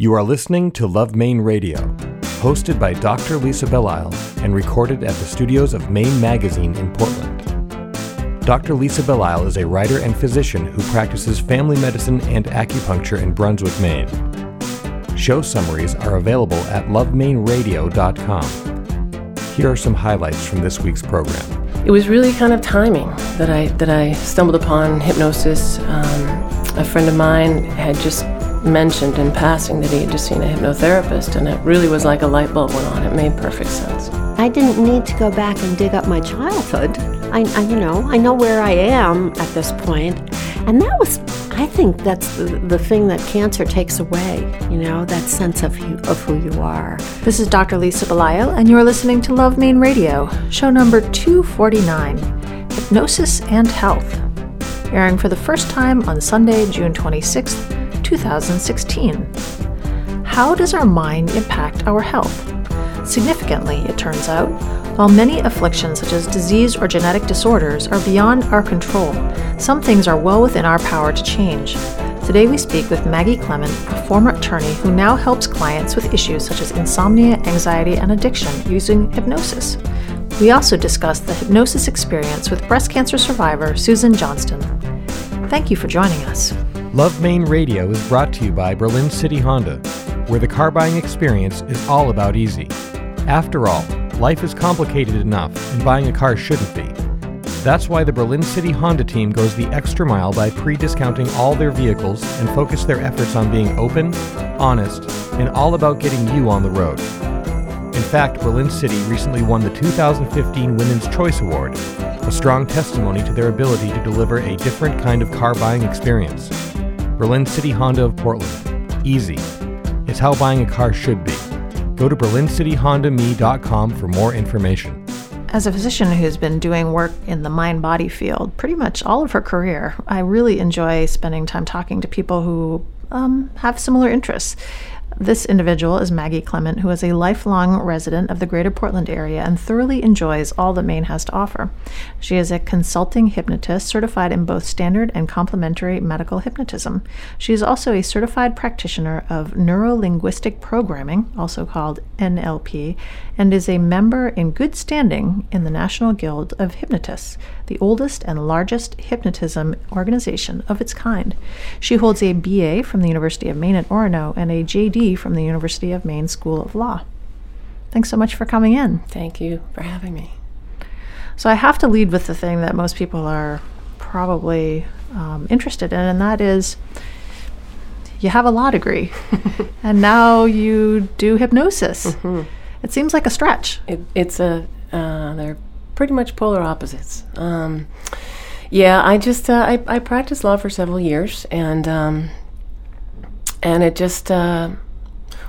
You are listening to Love Maine Radio, hosted by Dr. Lisa Belisle and recorded at the studios of Maine Magazine in Portland. Dr. Lisa Belisle is a writer and physician who practices family medicine and acupuncture in Brunswick, Maine. Show summaries are available at lovemaineradio.com. Here are some highlights from this week's program. It was really kind of timing that I that I stumbled upon hypnosis. Um, a friend of mine had just mentioned in passing that he had just seen a hypnotherapist, and it really was like a light bulb went on. It made perfect sense. I didn't need to go back and dig up my childhood. I, I you know, I know where I am at this point, and that was, I think, that's the, the thing that cancer takes away. You know, that sense of you, of who you are. This is Dr. Lisa Belisle, and you're listening to Love Maine Radio, show number 249 Hypnosis and Health, airing for the first time on Sunday, June 26th, 2016. How does our mind impact our health? Significantly, it turns out, while many afflictions such as disease or genetic disorders are beyond our control, some things are well within our power to change. Today we speak with Maggie Clement, a former attorney who now helps clients with issues such as insomnia, anxiety, and addiction using hypnosis. We also discuss the hypnosis experience with breast cancer survivor Susan Johnston. Thank you for joining us. Love Maine Radio is brought to you by Berlin City Honda, where the car buying experience is all about easy. After all, life is complicated enough, and buying a car shouldn't be. That's why the Berlin City Honda team goes the extra mile by pre discounting all their vehicles and focus their efforts on being open, honest, and all about getting you on the road. In fact, Berlin City recently won the 2015 Women's Choice Award, a strong testimony to their ability to deliver a different kind of car buying experience. Berlin City Honda of Portland. Easy. It's how buying a car should be. Go to berlincityhondame.com for more information. As a physician who's been doing work in the mind body field pretty much all of her career, I really enjoy spending time talking to people who um, have similar interests. This individual is Maggie Clement, who is a lifelong resident of the greater Portland area and thoroughly enjoys all that Maine has to offer. She is a consulting hypnotist certified in both standard and complementary medical hypnotism. She is also a certified practitioner of neuro linguistic programming, also called NLP, and is a member in good standing in the National Guild of Hypnotists, the oldest and largest hypnotism organization of its kind. She holds a BA from the University of Maine at Orono and a JD from the University of Maine School of Law. Thanks so much for coming in. Thank you for having me. So, I have to lead with the thing that most people are probably um, interested in, and that is you have a law degree, and now you do hypnosis. Mm-hmm. It seems like a stretch. It, it's a, uh, they're pretty much polar opposites. Um, yeah, I just, uh, I, I practiced law for several years, and, um, and it just, uh,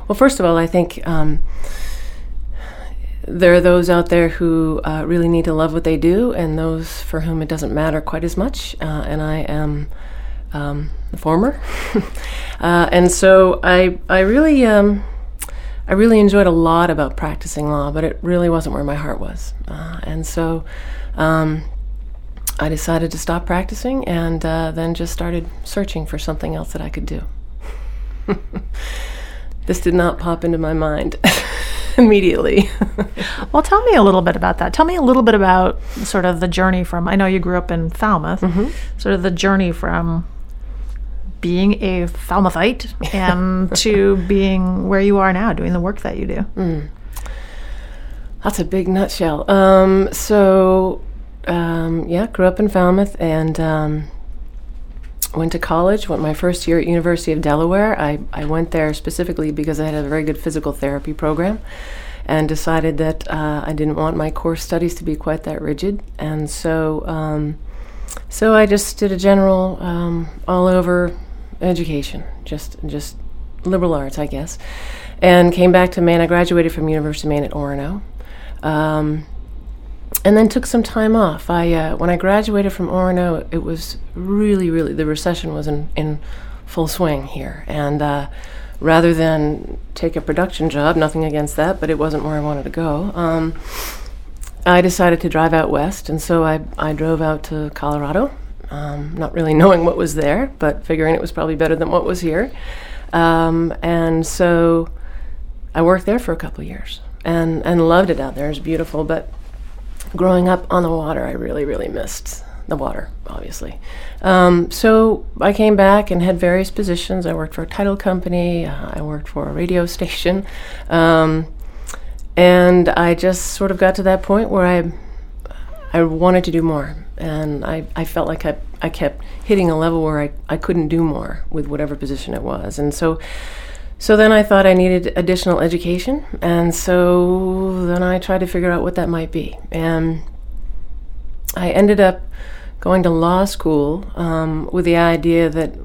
well, first of all, I think um, there are those out there who uh, really need to love what they do, and those for whom it doesn't matter quite as much. Uh, and I am um, the former. uh, and so I, I really, um, I really enjoyed a lot about practicing law, but it really wasn't where my heart was. Uh, and so um, I decided to stop practicing, and uh, then just started searching for something else that I could do. this did not pop into my mind immediately. well, tell me a little bit about that. Tell me a little bit about sort of the journey from, I know you grew up in Falmouth, mm-hmm. sort of the journey from being a Falmouthite and to being where you are now, doing the work that you do. Mm. That's a big nutshell. Um, so, um, yeah, grew up in Falmouth and um, went to college. Went my first year at University of Delaware. I, I went there specifically because I had a very good physical therapy program, and decided that uh, I didn't want my course studies to be quite that rigid. And so, um, so I just did a general um, all over education, just just liberal arts, I guess, and came back to Maine. I graduated from University of Maine at Orono. Um, and then took some time off. I uh, when I graduated from Orono, it was really, really the recession was in, in full swing here, and uh, rather than take a production job, nothing against that, but it wasn't where I wanted to go. Um, I decided to drive out west, and so I I drove out to Colorado, um, not really knowing what was there, but figuring it was probably better than what was here. Um, and so I worked there for a couple years and, and loved it out there. It was beautiful. But growing up on the water, I really, really missed the water, obviously. Um, so I came back and had various positions. I worked for a title company, uh, I worked for a radio station. Um, and I just sort of got to that point where I, I wanted to do more. And I, I felt like I, I kept hitting a level where I, I couldn't do more with whatever position it was. And so so then I thought I needed additional education, and so then I tried to figure out what that might be. And I ended up going to law school um, with the idea that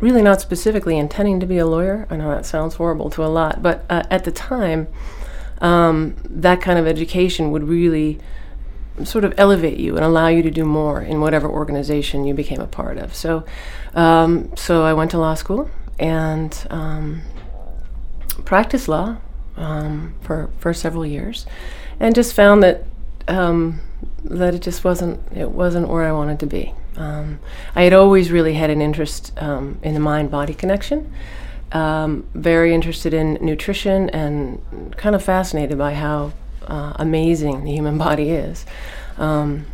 really not specifically intending to be a lawyer. I know that sounds horrible to a lot, but uh, at the time, um, that kind of education would really sort of elevate you and allow you to do more in whatever organization you became a part of. So, um, so I went to law school and um, practiced law um, for for several years, and just found that um, that it just wasn't it wasn't where I wanted to be. Um, I had always really had an interest um, in the mind body connection. Very interested in nutrition and kind of fascinated by how uh, amazing the human body is. Um,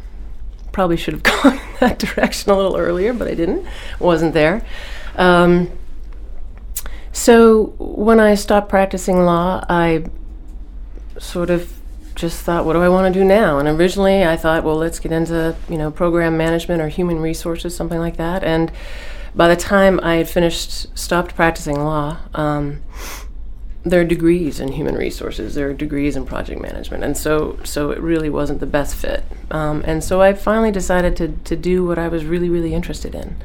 probably should have gone in that direction a little earlier, but I didn't. Wasn't there. Um, so when I stopped practicing law, I sort of just thought, what do I want to do now? And originally I thought, well, let's get into, you know, program management or human resources, something like that. And by the time I had finished, stopped practicing law, um, there are degrees in human resources, there are degrees in project management, and so so it really wasn't the best fit. Um, and so I finally decided to to do what I was really really interested in,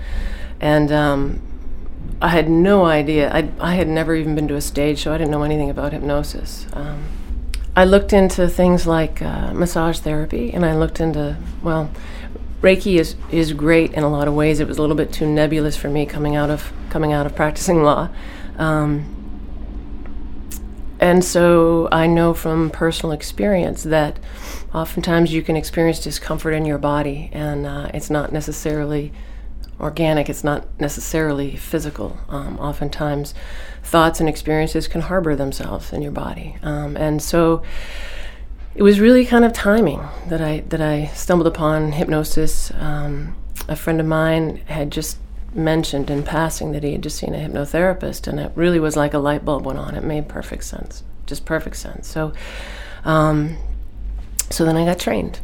and um, I had no idea. I, I had never even been to a stage show. I didn't know anything about hypnosis. Um, I looked into things like uh, massage therapy, and I looked into well, Reiki is is great in a lot of ways. It was a little bit too nebulous for me coming out of coming out of practicing law. Um, and so I know from personal experience that oftentimes you can experience discomfort in your body, and uh, it's not necessarily organic, it's not necessarily physical. Um, oftentimes, thoughts and experiences can harbor themselves in your body. Um, and so it was really kind of timing that I, that I stumbled upon hypnosis. Um, a friend of mine had just mentioned in passing that he had just seen a hypnotherapist, and it really was like a light bulb went on. It made perfect sense, just perfect sense. So, um, so then I got trained,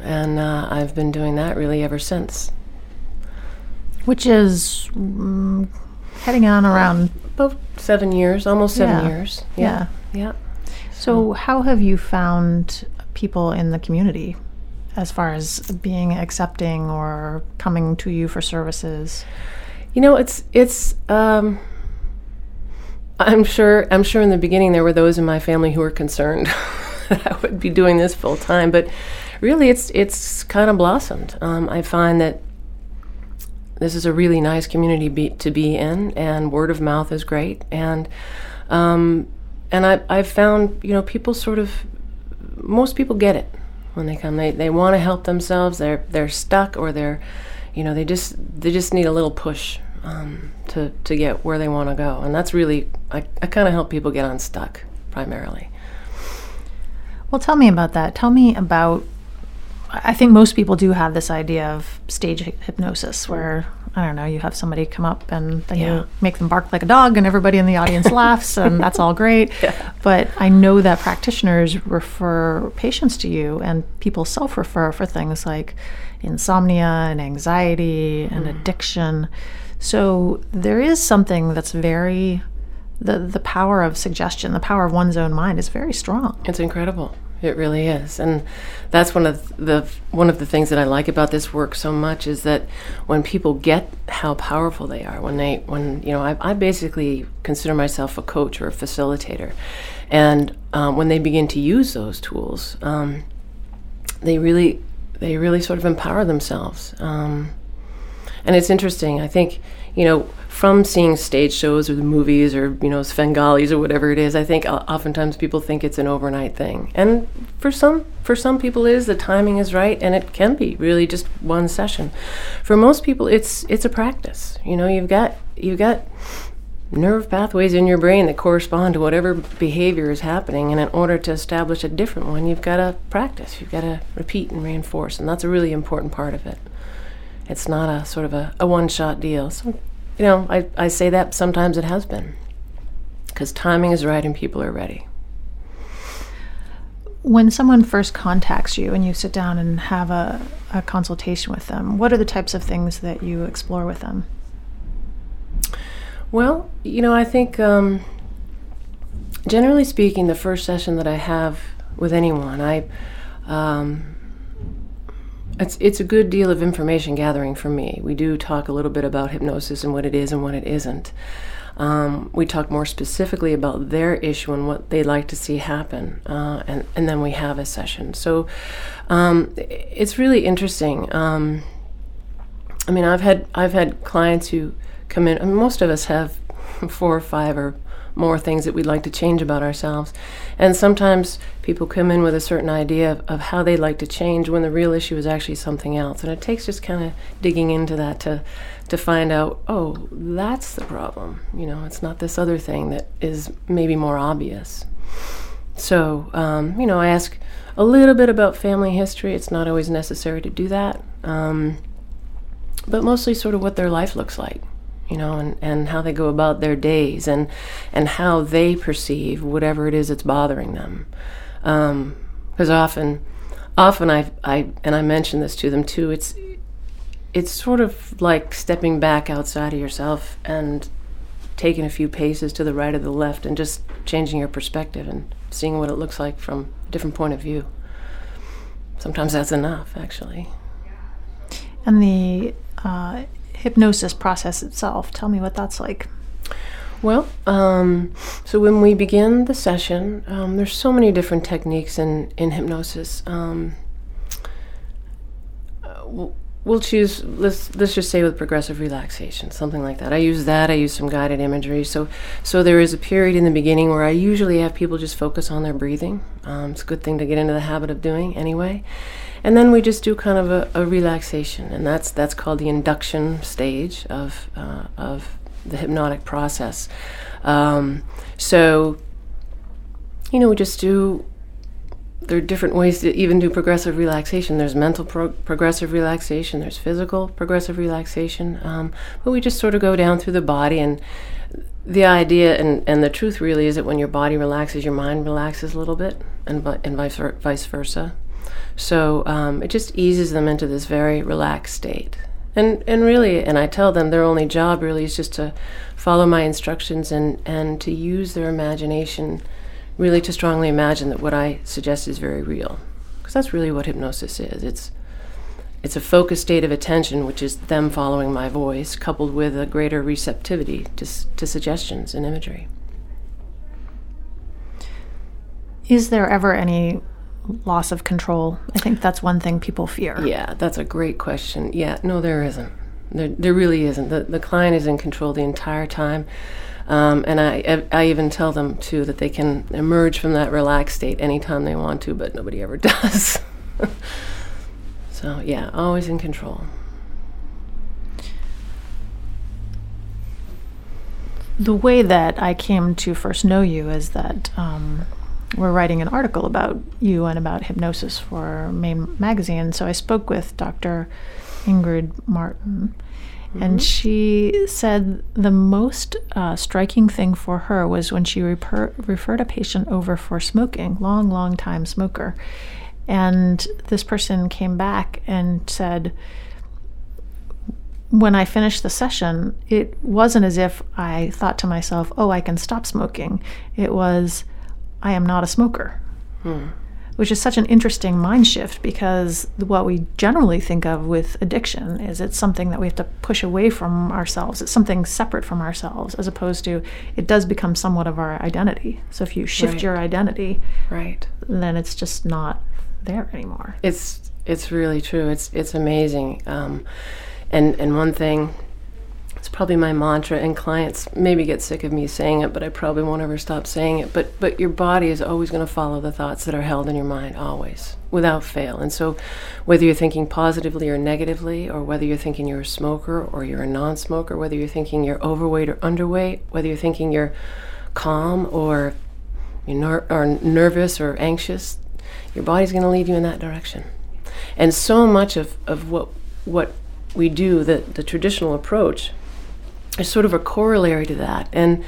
and uh, I've been doing that really ever since which is mm, heading on around about seven years, almost seven Yeah. years. yeah. yeah. So, how have you found people in the community as far as being accepting or coming to you for services? You know, it's it's. Um, I'm sure. I'm sure in the beginning there were those in my family who were concerned that I would be doing this full time, but really, it's it's kind of blossomed. Um, I find that this is a really nice community be, to be in, and word of mouth is great. And um, and I I've found you know people sort of most people get it when they come. They they want to help themselves. They're they're stuck or they're you know they just they just need a little push um, to to get where they want to go. And that's really I, I kind of help people get unstuck primarily. Well, tell me about that. Tell me about. I think most people do have this idea of stage hypnosis where, I don't know, you have somebody come up and then Yeah. you make them bark like a dog and everybody in the audience laughs and that's all great. But I know that practitioners refer patients to you and people self refer for things like insomnia and anxiety and mm-hmm. addiction. So there is something that's very. The, the power of suggestion, the power of one's own mind is very strong. It's incredible. It really is, and that's one of the one of the things that I like about this work so much is that when people get how powerful they are, when they when you know I, I basically consider myself a coach or a facilitator, and um, when they begin to use those tools, um, they really they really sort of empower themselves. Um, and it's interesting. I think you know from seeing stage shows or the movies or you know Svengalis or whatever it is. I think oftentimes people think it's an overnight thing, and for some for some people it is the timing is right, and it can be really just one session. For most people, it's it's a practice. You know, you've got you've got nerve pathways in your brain that correspond to whatever behavior is happening. And in order to establish a different one, you've got to practice, you've got to repeat and reinforce. And that's a really important part of it. It's not a sort of a, a one shot deal. So, you know, I, I say that sometimes it has been because timing is right and people are ready. When someone first contacts you and you sit down and have a, a consultation with them, what are the types of things that you explore with them? Well, you know, I think um, generally speaking, the first session that I have with anyone, I um, it's it's a good deal of information gathering for me. We do talk a little bit about hypnosis and what it is and what it isn't. Um, we talk more specifically about their issue and what they'd like to see happen, uh, and and then we have a session. So um, it's really interesting. Um, I mean, I've had I've had clients who come in. Most of us have four or five or more things that we'd like to change about ourselves. And sometimes people come in with a certain idea of, of how they'd like to change when the real issue is actually something else. And it takes just kind of digging into that to to find out, oh, that's the problem. You know, it's not this other thing that is maybe more obvious. So, um, you know, I ask a little bit about family history. It's not always necessary to do that. Um, but mostly sort of what their life looks like you know, and, and how they go about their days and and how they perceive whatever it is that's bothering them. Because um, often, often I I and I mention this to them too. It's it's sort of like stepping back outside of yourself and taking a few paces to the right or the left and just changing your perspective and seeing what it looks like from a different point of view. Sometimes that's enough, actually. And the uh, hypnosis process itself. Tell me what that's like. Well, um, so when we begin the session, um, there's so many different techniques in in hypnosis. Um, we'll choose let's let's just say with progressive relaxation, something like that. I use that. I use some guided imagery. So so there is a period in the beginning where I usually have people just focus on their breathing. Um, it's a good thing to get into the habit of doing anyway and then we just do kind of a, a relaxation, and that's that's called the induction stage of uh, of the hypnotic process. Um, so, you know, we just do. There are different ways to even do progressive relaxation. There's mental pro- progressive relaxation. There's physical progressive relaxation. Um, but we just sort of go down through the body and the idea and, and the truth really is that when your body relaxes, your mind relaxes a little bit, and, and vice, vice versa. So um, it just eases them into this very relaxed state. And, and really, and I tell them their only job really is just to follow my instructions and, and to use their imagination really to strongly imagine that what I suggest is very real. Because that's really what hypnosis is. It's, it's a focused state of attention, which is them following my voice, coupled with a greater receptivity to, to suggestions and imagery. Is there ever any loss of control? I think that's one thing people fear. Yeah, that's a great question. Yeah, no, there isn't. There, there really isn't. The, the client is in control the entire time. Um, and I, I even tell them too that they can emerge from that relaxed state anytime they want to, but nobody ever does. so yeah, always in control. The way that I came to first know you is that um, we're writing an article about you and about hypnosis for Maine Magazine. So I spoke with Dr. Ingrid Martin, mm-hmm. and she said the most uh, striking thing for her was when she reper- referred a patient over for smoking, long, long time smoker. And this person came back and said, when I finished the session, it wasn't as if I thought to myself, oh, I can stop smoking. It was, I am not a smoker. Hmm. Which is such an interesting mind shift because what we generally think of with addiction is it's something that we have to push away from ourselves. It's something separate from ourselves, as opposed to it does become somewhat of our identity. So if you shift right. your identity, right, then it's just not there anymore. It's it's really true. It's it's amazing. Um, and and one thing it's probably my mantra, and clients maybe get sick of me saying it, but I probably won't ever stop saying it. But but your body is always going to follow the thoughts that are held in your mind, always, without fail. And so, whether you're thinking positively or negatively, or whether you're thinking you're a smoker or you're a non-smoker, whether you're thinking you're overweight or underweight, whether you're thinking you're calm or you're ner- or nervous or anxious, your body's going to lead you in that direction. And so much of, of what what we do, the, the traditional approach, is sort of a corollary to that. And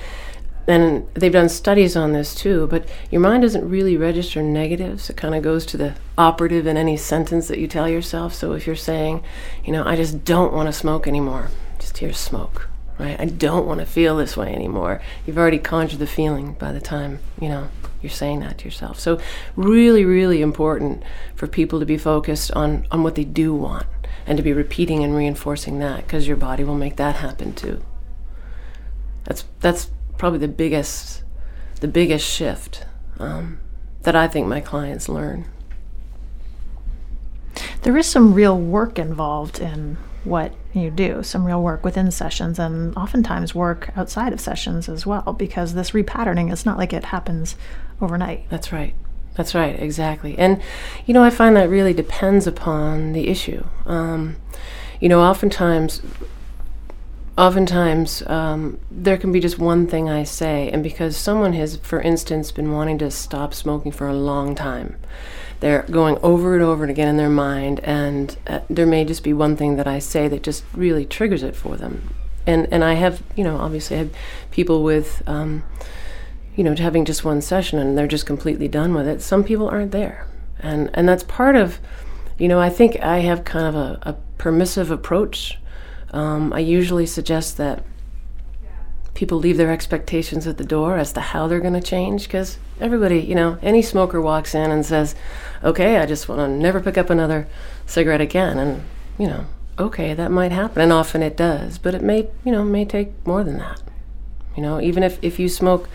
and they've done studies on this too, but your mind doesn't really register negatives. It kind of goes to the operative in any sentence that you tell yourself. So if you're saying, you know, I just don't want to smoke anymore, just hear smoke, right? I don't want to feel this way anymore. You've already conjured the feeling by the time, you know, you're saying that to yourself. So really, really important for people to be focused on, on what they do want and to be repeating and reinforcing that because your body will make that happen too. That's that's probably the biggest the biggest shift um, that I think my clients learn. There is some real work involved in what you do, some real work within sessions, and oftentimes work outside of sessions as well, because this repatterning is not like it happens overnight. That's right. That's right, exactly. And, you know, I find that really depends upon the issue. Um, you know, oftentimes oftentimes um, there can be just one thing I say, and because someone has, for instance, been wanting to stop smoking for a long time, they're going over and over and again in their mind, and uh, there may just be one thing that I say that just really triggers it for them. And and I have, you know, obviously I have people with, um, you know, having just one session and they're just completely done with it. Some people aren't there, and and that's part of, you know, I think I have kind of a, a permissive approach um, I usually suggest that people leave their expectations at the door as to how they're going to change because everybody, you know, any smoker walks in and says, okay, I just want to never pick up another cigarette again. And, you know, okay, that might happen. And often it does, but it may, you know, may take more than that. You know, even if, if you smoke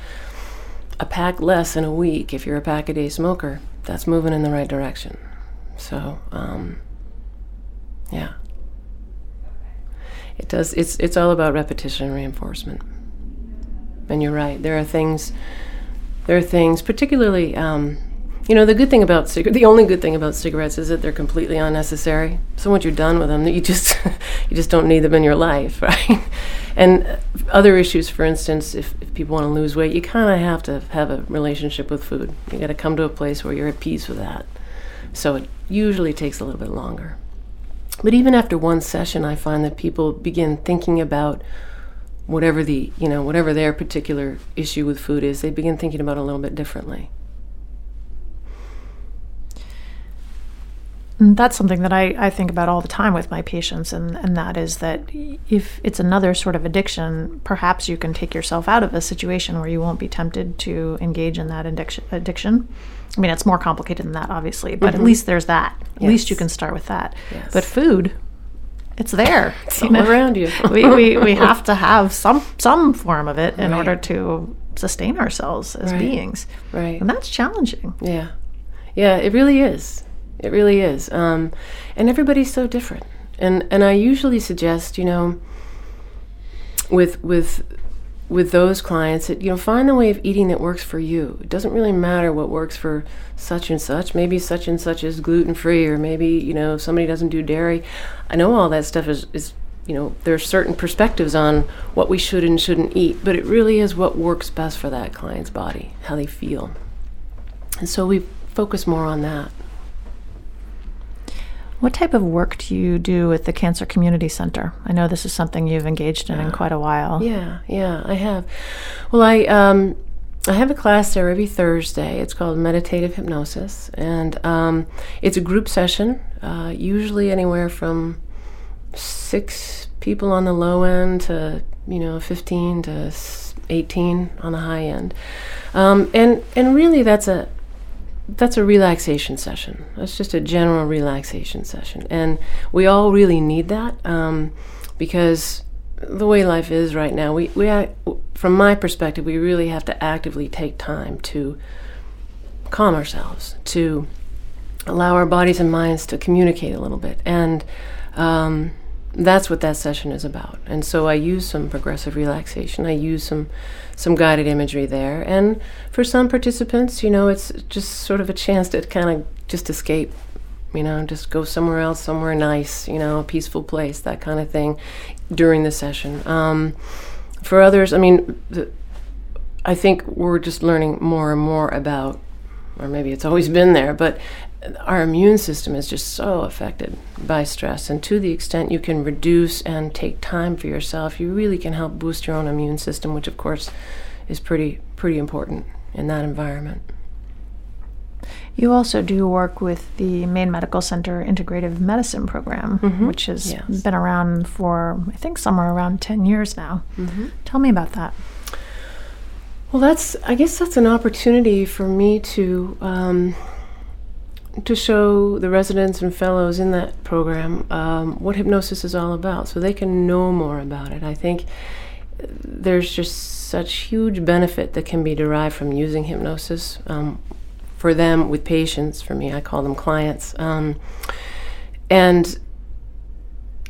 a pack less in a week, if you're a pack a day smoker, that's moving in the right direction. So, um, yeah it does it's it's all about repetition and reinforcement. And you're right there are things there are things particularly um, you know the good thing about cig- the only good thing about cigarettes is that they're completely unnecessary. So once you're done with them you just you just don't need them in your life right? And other issues for instance if, if people want to lose weight you kind of have to have a relationship with food. You got to come to a place where you're at peace with that. So it usually takes a little bit longer but even after one session, I find that people begin thinking about whatever the you know whatever their particular issue with food is. They begin thinking about it a little bit differently. And that's something that I, I think about all the time with my patients, and, and that is that if it's another sort of addiction, perhaps you can take yourself out of a situation where you won't be tempted to engage in that addiction. addiction. I mean, it's more complicated than that, obviously, but mm-hmm. at least there's that. At yes. least you can start with that. Yes. But food, it's there. It's all know? around you. we, we, we have to have some some form of it in right. order to sustain ourselves as right. beings. Right. And that's challenging. Yeah. Yeah, it really is. It really is. Um, and everybody's so different. And and I usually suggest, you know, with with with those clients that you know find the way of eating that works for you. It doesn't really matter what works for such and such. Maybe such and such is gluten free or maybe you know somebody doesn't do dairy. I know all that stuff is is you know there are certain perspectives on what we should and shouldn't eat but it really is what works best for that client's body how they feel. And so we focus more on that what type of work do you do at the Cancer Community Center? I know this is something you've engaged in in quite a while. Yeah, yeah, I have. Well, I um, I have a class there every Thursday. It's called Meditative Hypnosis, and um, it's a group session, uh, usually anywhere from six people on the low end to you know 15 to 18 on the high end, um, and and really that's a that's a relaxation session. That's just a general relaxation session, and we all really need that um, because the way life is right now, we we from my perspective, we really have to actively take time to calm ourselves, to allow our bodies and minds to communicate a little bit, and um, that's what that session is about. And so I use some progressive relaxation. I use some some guided imagery there. And for some participants, you know, it's just sort of a chance to kind of just escape, you know, just go somewhere else, somewhere nice, you know, a peaceful place, that kind of thing during the session. Um, for others, I mean, the, I think we're just learning more and more about, or maybe it's always been there, but our immune system is just so affected by stress. And to the extent you can reduce and take time for yourself, you really can help boost your own immune system, which of course is pretty pretty important in that environment. You also do work with the Maine Medical Center Integrative Medicine Program, mm-hmm. which has yes. been around for, I think, somewhere around 10 years now. Mm-hmm. Tell me about that. Well, that's, I guess that's an opportunity for me to. Um, to show the residents and fellows in that program um, what hypnosis is all about so they can know more about it. I think there's just such huge benefit that can be derived from using hypnosis. Um, for them with patients. For me, I call them clients. Um, and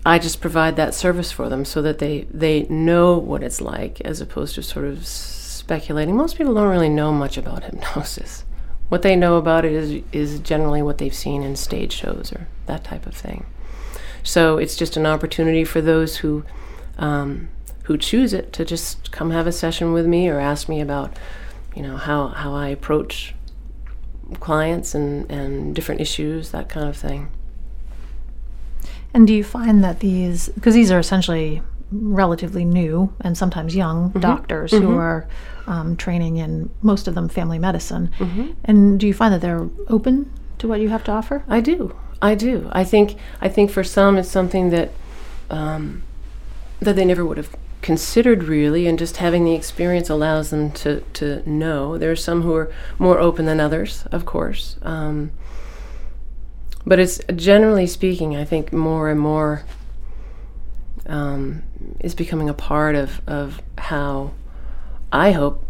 I just provide that service for them so that they, they know what it's like as opposed to sort of speculating. Most people don't really know much about hypnosis. What they know about it is, is generally what they've seen in stage shows or that type of thing. So it's just an opportunity for those who um, who choose it to just come have a session with me or ask me about, you know, how, how I approach clients and, and different issues, that kind of thing. And do you find that these, because these are essentially relatively new and sometimes young mm-hmm. doctors mm-hmm. who are um, training in most of them family medicine, mm-hmm. and do you find that they're open to what you have to offer? I do. I do. I think. I think for some it's something that um, that they never would have considered really, and just having the experience allows them to, to know. There are some who are more open than others, of course. Um, but it's generally speaking, I think more and more um, is becoming a part of, of how I hope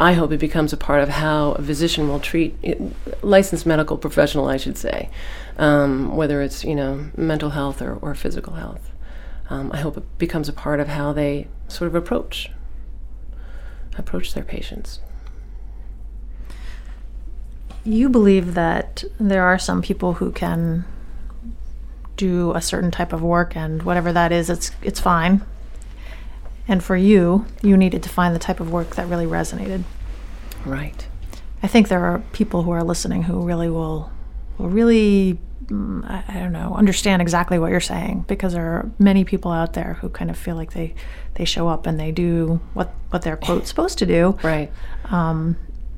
I hope it becomes a part of how a physician will treat it, licensed medical professional, I should say, um, whether it's you know mental health or, or physical health um, I hope it becomes a part of how they sort of approach approach their patients. You believe that there are some people who can do a certain type of work and whatever that is it's it's fine. And for you, you needed to find the type of work that really resonated. Right. I think there are people who are listening who really will will really Mm, I, don't know, understand exactly what you're saying because there are many people out there who kind of feel like they they show up and they do what what they're quote supposed to do, right? Um,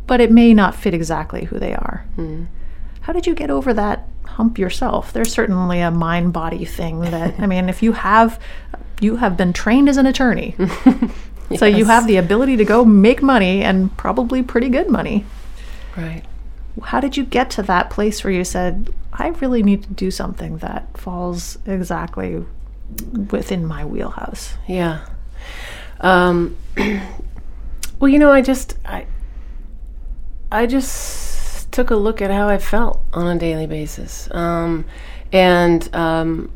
but it may not fit exactly who they are. Mm. How did you get over that hump yourself? There's certainly a mind body thing that I mean, if you have you have been trained as an attorney. yes. So you have the ability to go make money and probably pretty good money. Right. How did you get to that place where you said, I really need to do something that falls exactly within my wheelhouse. Yeah. Um, well, you know, I just I I just took a look at how I felt on a daily basis, um, and um,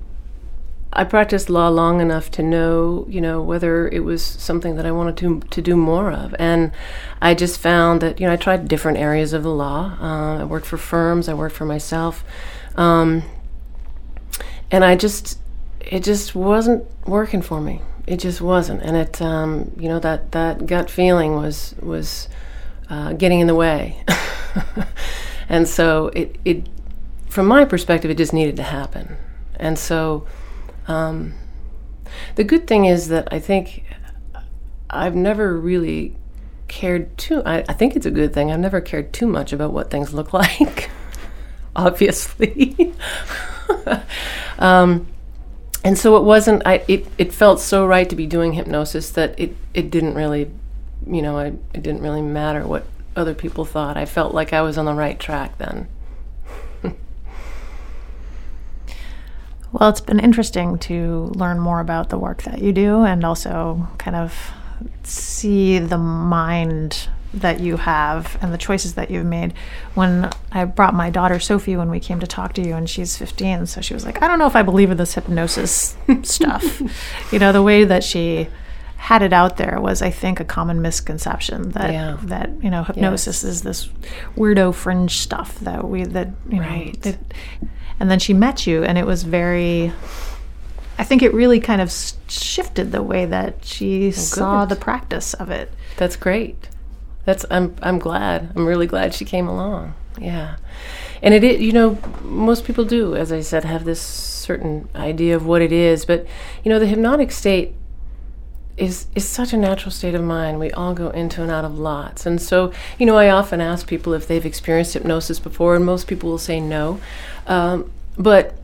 I practiced law long enough to know, you know, whether it was something that I wanted to to do more of. And I just found that, you know, I tried different areas of the law. Uh, I worked for firms. I worked for myself, um, and I just, it just wasn't working for me. It just wasn't. And it, um, you know, that that gut feeling was was uh, getting in the way. and so it it, from my perspective, it just needed to happen. And so um, the good thing is that I think I've never really cared too. I, I, think it's a good thing. I've never cared too much about what things look like, obviously. um, and so it wasn't. I it, it felt so right to be doing hypnosis that it it didn't really, you know, I, it didn't really matter what other people thought. I felt like I was on the right track then. Well, it's been interesting to learn more about the work that you do and also kind of see the mind that you have and the choices that you've made. When I brought my daughter Sophie when we came to talk to you, and she's 15, so she was like, I don't know if I believe in this hypnosis stuff. You know, the way that she had it out there was, I think, a common misconception that Yeah. that you know hypnosis is this weirdo fringe stuff that we that you know. Right. It, and then she met you, and it was very. I think it really kind of shifted the way that she saw the practice of it. That's great. That's I'm I'm glad. I'm really glad she came along. Yeah. And it is, you know, most people do, as I said, have this certain idea of what it is, but you know, the hypnotic state is is such a natural state of mind. We all go into and out of lots. And so, you know, I often ask people if they've experienced hypnosis before, and most people will say no. Um, but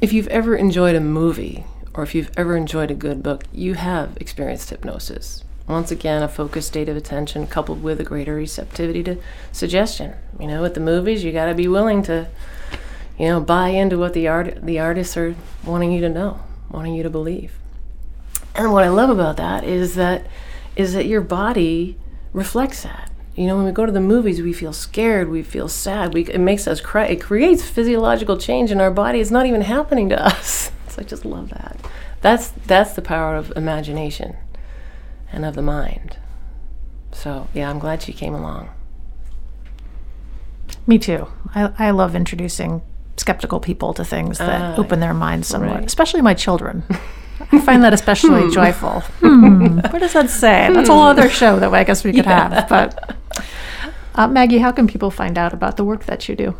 if you've ever enjoyed a movie or if you've ever enjoyed a good book, you have experienced hypnosis. Once again, a focused state of attention coupled with a greater receptivity to suggestion. You know, with the movies, you got to be willing to, you know, buy into what the art the artists are wanting you to know, wanting you to believe. And what I love about that is that is that your body reflects that. You know, when we go to the movies, we feel scared, we feel sad. We, it makes us cry. It creates physiological change in our body. It's not even happening to us. So I just love that. That's that's the power of imagination and of the mind. So yeah, I'm glad she came along. Me too. I, I love introducing skeptical people to things that Ah, open their minds somewhat, right. especially my children. I find that especially joyful. Hmm, what does that say? That's a whole other show that I guess we could have. But uh, Maggie, how can people find out about the work that you do?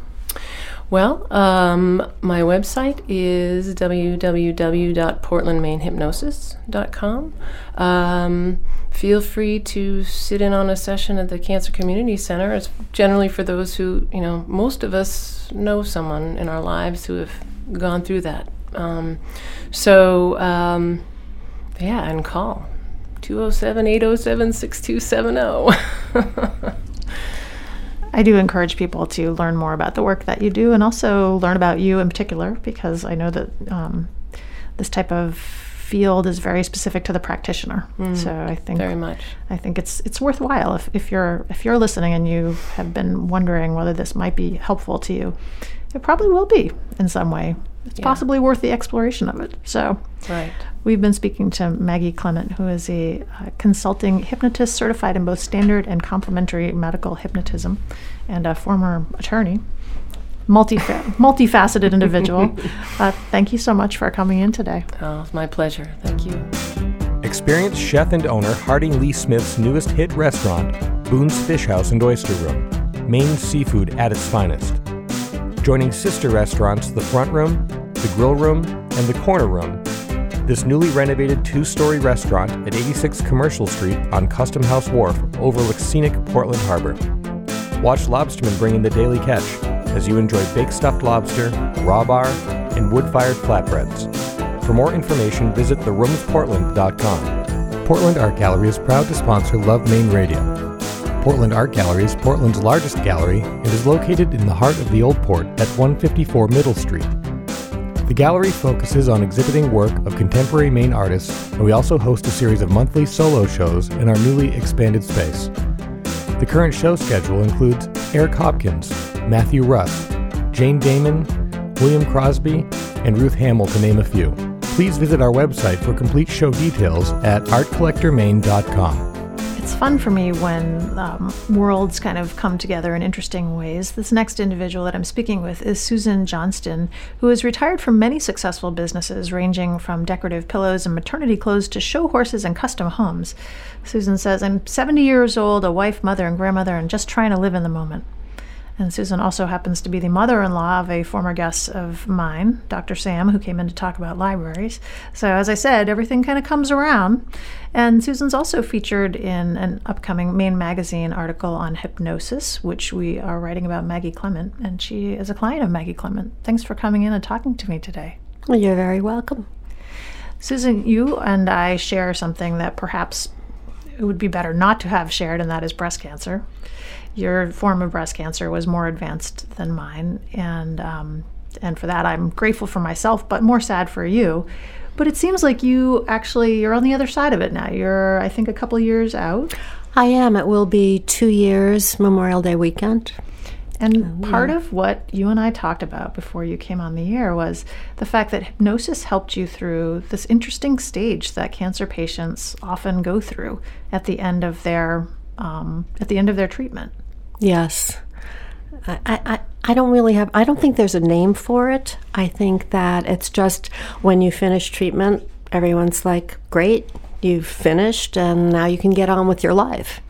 Well, um, my website is www.portlandmainehypnosis.com. Um, feel free to sit in on a session at the Cancer Community Center. It's generally for those who, you know, most of us know someone in our lives who have gone through that. Um, so, um, yeah, and call 207 807 6270. I do encourage people to learn more about the work that you do and also learn about you in particular because I know that um, this type of field is very specific to the practitioner. So I think Very much. I think it's it's worthwhile if, if you're if you're listening and you have been wondering whether this might be helpful to you. It probably will be in some way. It's Yeah. possibly worth the exploration of it. So Right. We've been speaking to Maggie Clement, who is a uh, consulting hypnotist certified in both standard and complementary medical hypnotism and a former attorney. Multi- multifaceted individual. uh, thank you so much for coming in today. Oh, it's my pleasure. Thank you. Experienced chef and owner Harding Lee Smith's newest hit restaurant, Boone's Fish House and Oyster Room, Maine seafood at its finest. Joining sister restaurants The Front Room, The Grill Room, and The Corner Room, this newly renovated two story restaurant at 86 Commercial Street on Custom House Wharf overlooks scenic Portland Harbor. Watch lobstermen bring in the daily catch as you enjoy baked stuffed lobster, raw bar, and wood fired flatbreads. For more information, visit theroomsportland.com. Portland Art Gallery is proud to sponsor Love Maine Radio. Portland Art Gallery is Portland's largest gallery and is located in the heart of the Old Port at 154 Middle Street. The gallery focuses on exhibiting work of contemporary Maine artists, and we also host a series of monthly solo shows in our newly expanded space. The current show schedule includes Eric Hopkins, Matthew Russ, Jane Dahmen, William Crosby, and Ruth Hamill, to name a few. Please visit our website for complete show details at artcollectormaine.com. Fun for me when um, worlds kind of come together in interesting ways. This next individual that I'm speaking with is Susan Johnston, who is retired from many successful businesses, ranging from decorative pillows and maternity clothes to show horses and custom homes. Susan says, I'm 70 years old, a wife, mother, and grandmother, and just trying to live in the moment. And Susan also happens to be the mother in law of a former guest of mine, Dr. Sam, who came in to talk about libraries. So, as I said, everything kind of comes around. And Susan's also featured in an upcoming Maine Magazine article on hypnosis, which we are writing about Maggie Clement. And she is a client of Maggie Clement. Thanks for coming in and talking to me today. Well, you're very welcome. Susan, you and I share something that perhaps it would be better not to have shared, and that is breast cancer. Your form of breast cancer was more advanced than mine, and um, and for that I'm grateful for myself, but more sad for you. But it seems like you actually you're on the other side of it now. You're I think a couple years out. I am. It will be two years Memorial Day weekend. And part of what you and I talked about before you came on the air was the fact that hypnosis helped you through this interesting stage that cancer patients often go through at the end of their um, at the end of their treatment. Yes. I, I, I don't really have, I don't think there's a name for it. I think that it's just when you finish treatment, everyone's like, great, you've finished, and now you can get on with your life.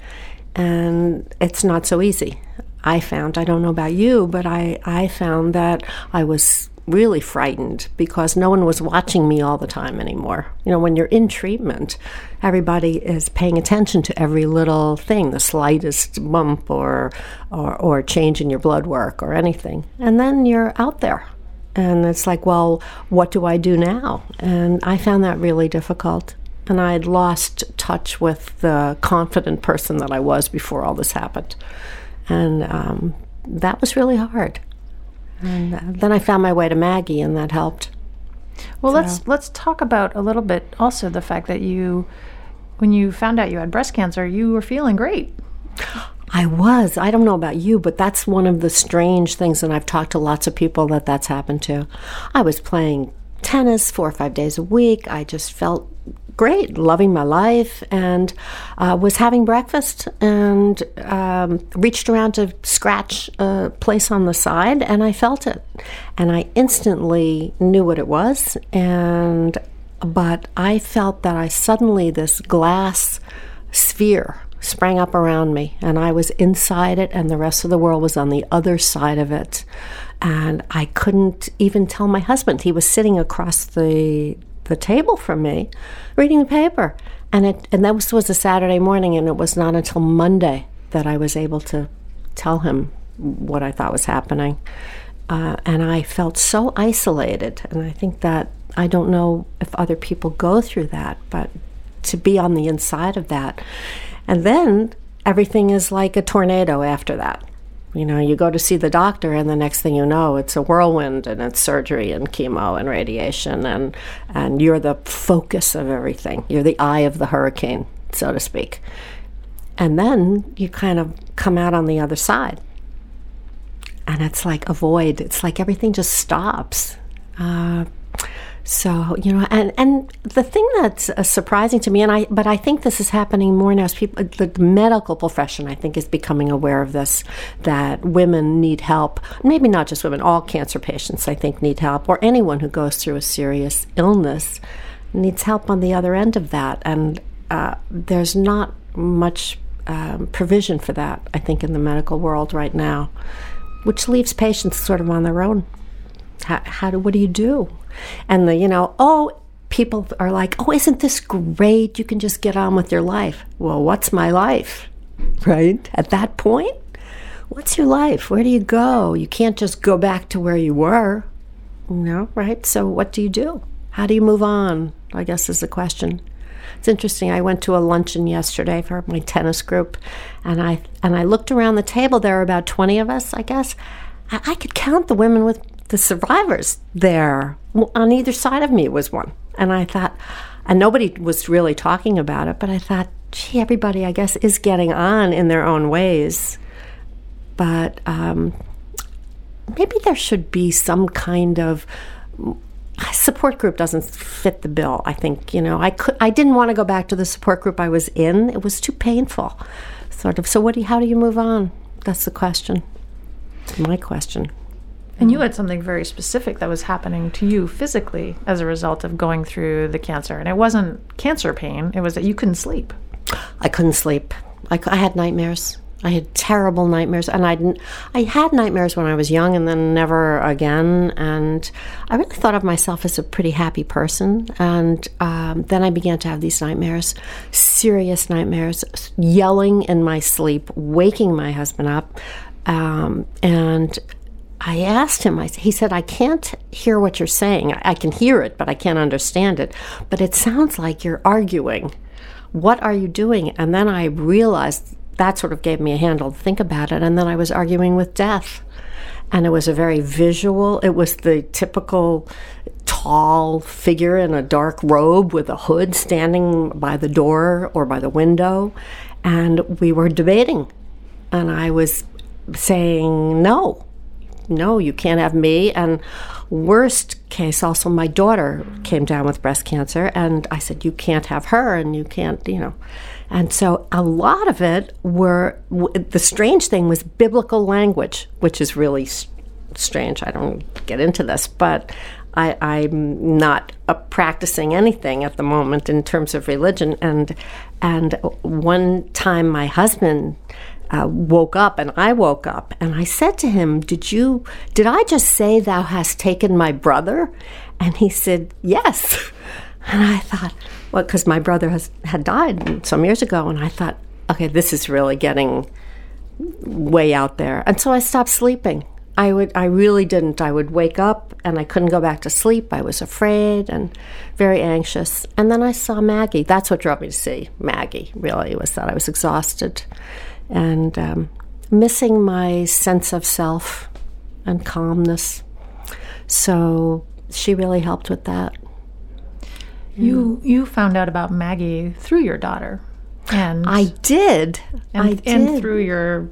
And it's not so easy. I found, I don't know about you, but I, I found that I was really frightened because no one was watching me all the time anymore. You know, when you're in treatment, everybody is paying attention to every little thing, the slightest bump or, or, or change in your blood work or anything. And then you're out there. And it's like, well, what do I do now? And I found that really difficult. And I had lost touch with the confident person that I was before all this happened. And um, that was really hard. And then I found my way to Maggie, and that helped. Well, so. let's let's talk about a little bit also the fact that you, when you found out you had breast cancer, you were feeling great. I was. I don't know about you, but that's one of the strange things, and I've talked to lots of people that that's happened to. I was playing tennis four or five days a week. I just felt great, loving my life, and uh, was having breakfast and um, reached around to scratch a place on the side, and I felt it, and I instantly knew what it was, and but I felt that I suddenly this glass sphere sprang up around me, and I was inside it, and the rest of the world was on the other side of it. And I couldn't even tell my husband. He was sitting across the the table from me, reading the paper. And it and that was, was a Saturday morning, and it was not until Monday that I was able to tell him what I thought was happening. Uh, and I felt so isolated. And I think that I don't know if other people go through that, but to be on the inside of that. And then everything is like a tornado after that. You know, you go to see the doctor, and the next thing you know, it's a whirlwind and it's surgery and chemo and radiation, and, and you're the focus of everything. You're the eye of the hurricane, so to speak. And then you kind of come out on the other side. And it's like a void, it's like everything just stops. Uh, so you know, and and the thing that's uh, surprising to me, and I, but I think this is happening more now. As people, the medical profession, I think, is becoming aware of this. That women need help. Maybe not just women. All cancer patients, I think, need help, or anyone who goes through a serious illness needs help on the other end of that. And uh, there's not much um, provision for that, I think, in the medical world right now, which leaves patients sort of on their own. How, how do what do you do? And the, you know, oh, people are like, oh, isn't this great? You can just get on with your life. Well, what's my life? Right? At that point, what's your life? Where do you go? You can't just go back to where you were. You know, right? So what do you do? How do you move on? I guess is the question. It's interesting. I went to a luncheon yesterday for my tennis group, and I and I looked around the table. There were about twenty of us, I guess. I, I could count the women with the survivors there. On either side of me was one. And I thought, and nobody was really talking about it, but I thought, gee, everybody, I guess, is getting on in their own ways. But um, maybe there should be some kind of support group doesn't fit the bill. I think you know I could I didn't want to go back to the support group I was in. It was too painful, sort of. So what do you, how do you move on? That's the question. My question. And you had something very specific that was happening to you physically as a result of going through the cancer. And it wasn't cancer pain, it was that you couldn't sleep. I couldn't sleep. I, I had nightmares. I had terrible nightmares, and I I had nightmares when I was young, and then never again. And I really thought of myself as a pretty happy person. And um, then I began to have these nightmares, serious nightmares, yelling in my sleep, waking my husband up, um, and I asked him, I, he said, I can't hear what you're saying. I can hear it, but I can't understand it. But it sounds like you're arguing. What are you doing? And then I realized that sort of gave me a handle to think about it. And then I was arguing with death. and it was a very visual. It was the typical tall figure in a dark robe with a hood standing by the door or by the window, and we were debating, and I was saying no, no, you can't have me. And worst case, also my daughter came down with breast cancer, and I said, you can't have her, and you can't, you know. And so a lot of it were the strange thing was biblical language, which is really strange. I don't get into this, but I, am not uh, practicing anything at the moment in terms of religion. And and one time, my husband uh, woke up and I woke up and I said to him, "Did you? Did I just say thou hast taken my brother?" And he said, "Yes." And I thought, well, because my brother has had died some years ago, and I thought, okay, this is really getting way out there. And so I stopped sleeping. I would I really didn't. I would wake up and I couldn't go back to sleep. I was afraid and very anxious. And then I saw Maggie. That's what drove me to see Maggie. Really was that I was exhausted and um, missing my sense of self and calmness. So she really helped with that. You you found out about Maggie through your daughter, and I did. And, I did. and through your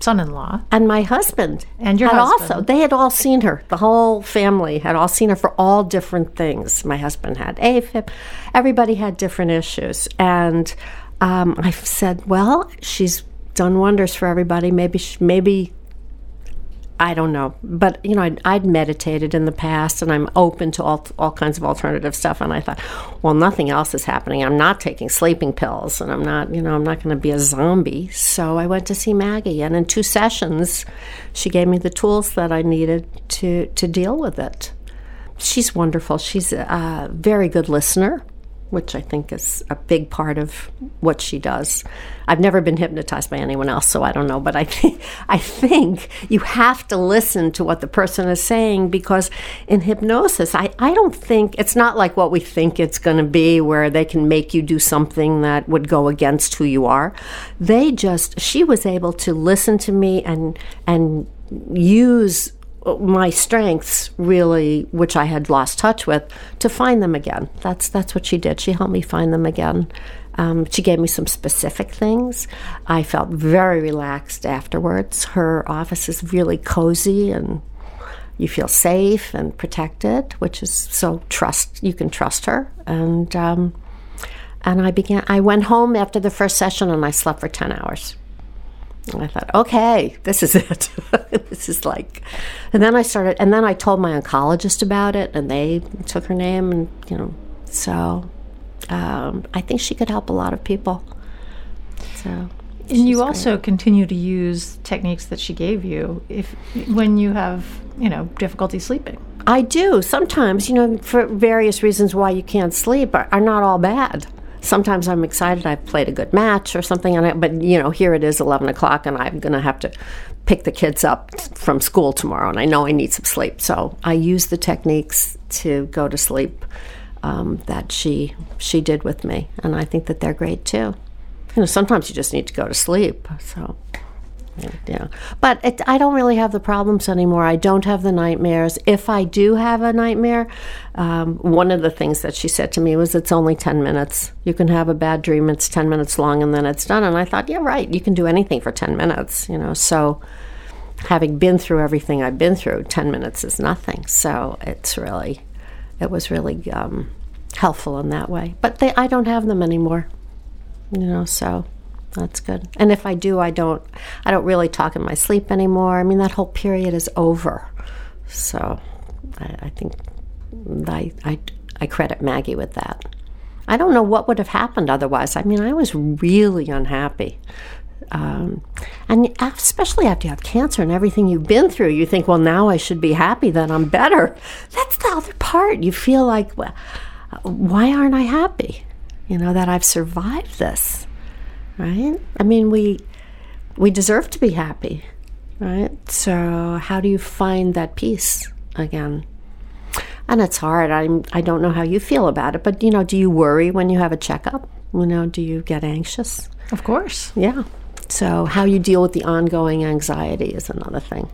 son-in-law and my husband and your had husband. also they had all seen her the whole family had all seen her for all different things my husband had afib everybody had different issues and um, i said well she's done wonders for everybody. Maybe, maybe I don't know, but you know, I'd, I'd, meditated in the past, and I'm open to all all kinds of alternative stuff. And I thought, well, nothing else is happening. I'm not taking sleeping pills, and I'm not, you know, I'm not going to be a zombie. So I went to see Maggie, and in two sessions, she gave me the tools that I needed to to deal with it. She's wonderful. She's a very good listener which I think is a big part of what she does. I've never been hypnotized by anyone else, so I don't know. But I think I think you have to listen to what the person is saying because in hypnosis, I, I don't think it's not like what we think it's going to be, where they can make you do something that would go against who you are. They just she was able to listen to me and and use my strengths really which i had lost touch with to find them again. That's that's what she did. She helped me find them again. Um, she gave me some specific things. I felt very relaxed afterwards. Her office is really cozy and you feel safe and protected which is so trust you can trust her. And um, and i began i went home after the first session and i slept for 10 hours and I thought, okay, this is it. this is like, and then I started, and then I told my oncologist about it, and they took her name, and you know, so um, I think she could help a lot of people. So, and you also great. continue to use techniques that she gave you if when you have you know difficulty sleeping. I do sometimes, you know, for various reasons why you can't sleep are, are not all bad sometimes I'm excited I've played a good match or something, and I, but you know, here it is 11 o'clock, and I'm going to have to pick the kids up from school tomorrow, and I know I need some sleep. So I use the techniques to go to sleep um, that she she did with me, and I think that they're great too. You know, sometimes you just need to go to sleep. So yeah. But it, I don't really have the problems anymore. I don't have the nightmares. If I do have a nightmare, um, one of the things that she said to me was, "It's only ten minutes. You can have a bad dream. It's ten minutes long, and then it's done." And I thought, "Yeah, right. You can do anything for ten minutes." You know, so having been through everything I've been through, ten minutes is nothing. So it's really, it was really um, helpful in that way. But they, I don't have them anymore. You know, so that's good. And if I do, I don't I don't really talk in my sleep anymore. I mean that whole period is over. So I, I think I, I I credit Maggie with that. I don't know what would have happened otherwise. I mean, I was really unhappy. Um, and especially after you have cancer and everything you've been through, you think, well, now I should be happy that I'm better. That's the other part. You feel like, well, why aren't I happy? You know, that I've survived this right? I mean, we we deserve to be happy, right? So how do you find that peace again? And it's hard. I'm I don't know how you feel about it, but you know, do you worry when you have a checkup? You know, do you get anxious? Of course. Yeah. So how you deal with the ongoing anxiety is another thing.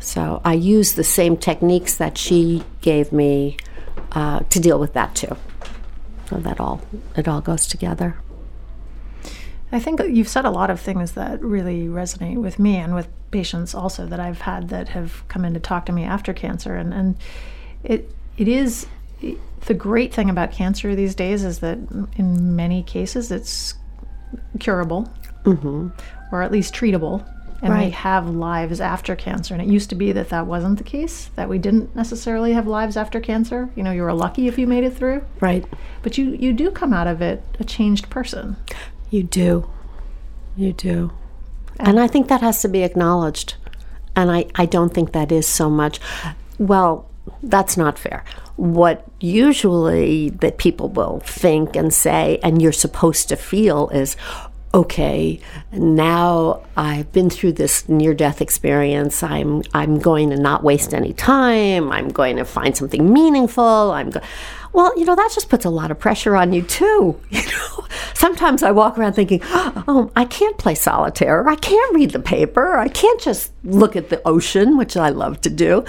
So I use the same techniques that she gave me uh, to deal with that too. So that all it all goes together. I think you've said a lot of things that really resonate with me and with patients also that I've had that have come in to talk to me after cancer. And, and it it is the great thing about cancer these days is that in many cases it's curable Mm-hmm. or at least treatable. And we have lives after cancer. And it used to be that that wasn't the case, that we didn't necessarily have lives after cancer. You know, you were lucky if you made it through. Right. But you, you do come out of it a changed person. You do. You do. And I think that has to be acknowledged. And I, I don't think that is so much. Well, that's not fair. What usually that people will think and say, and you're supposed to feel, is okay, now I've been through this near death experience. I'm I'm going to not waste any time. I'm going to find something meaningful. I'm go- well, you know, that just puts a lot of pressure on you too. You know, sometimes I walk around thinking, oh, I can't play solitaire. I can't read the paper. I can't just look at the ocean, which I love to do,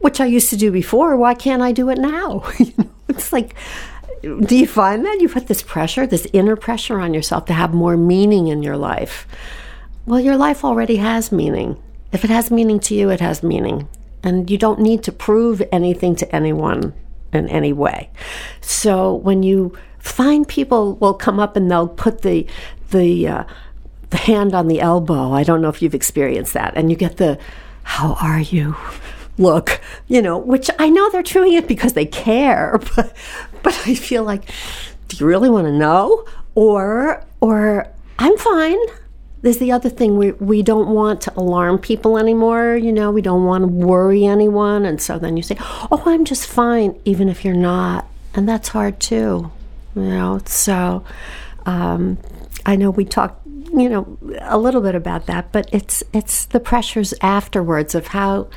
which I used to do before. Why can't I do it now? You know, it's like, do you find that you put this pressure, this inner pressure on yourself to have more meaning in your life? Well, your life already has meaning. If it has meaning to you, it has meaning. And you don't need to prove anything to anyone in any way. So when you find people will come up and they'll put the the uh, the hand on the elbow. I don't know if you've experienced that. And you get the how are you? Look, you know, which I know they're doing it because they care, but but I feel like do you really want to know? Or or I'm fine. There's the other thing we we don't want to alarm people anymore, you know, we don't want to worry anyone and so then you say, "Oh, I'm just fine," even if you're not. And that's hard too. You know, so um, I know we talked, you know, a little bit about that, but it's it's the pressures afterwards of how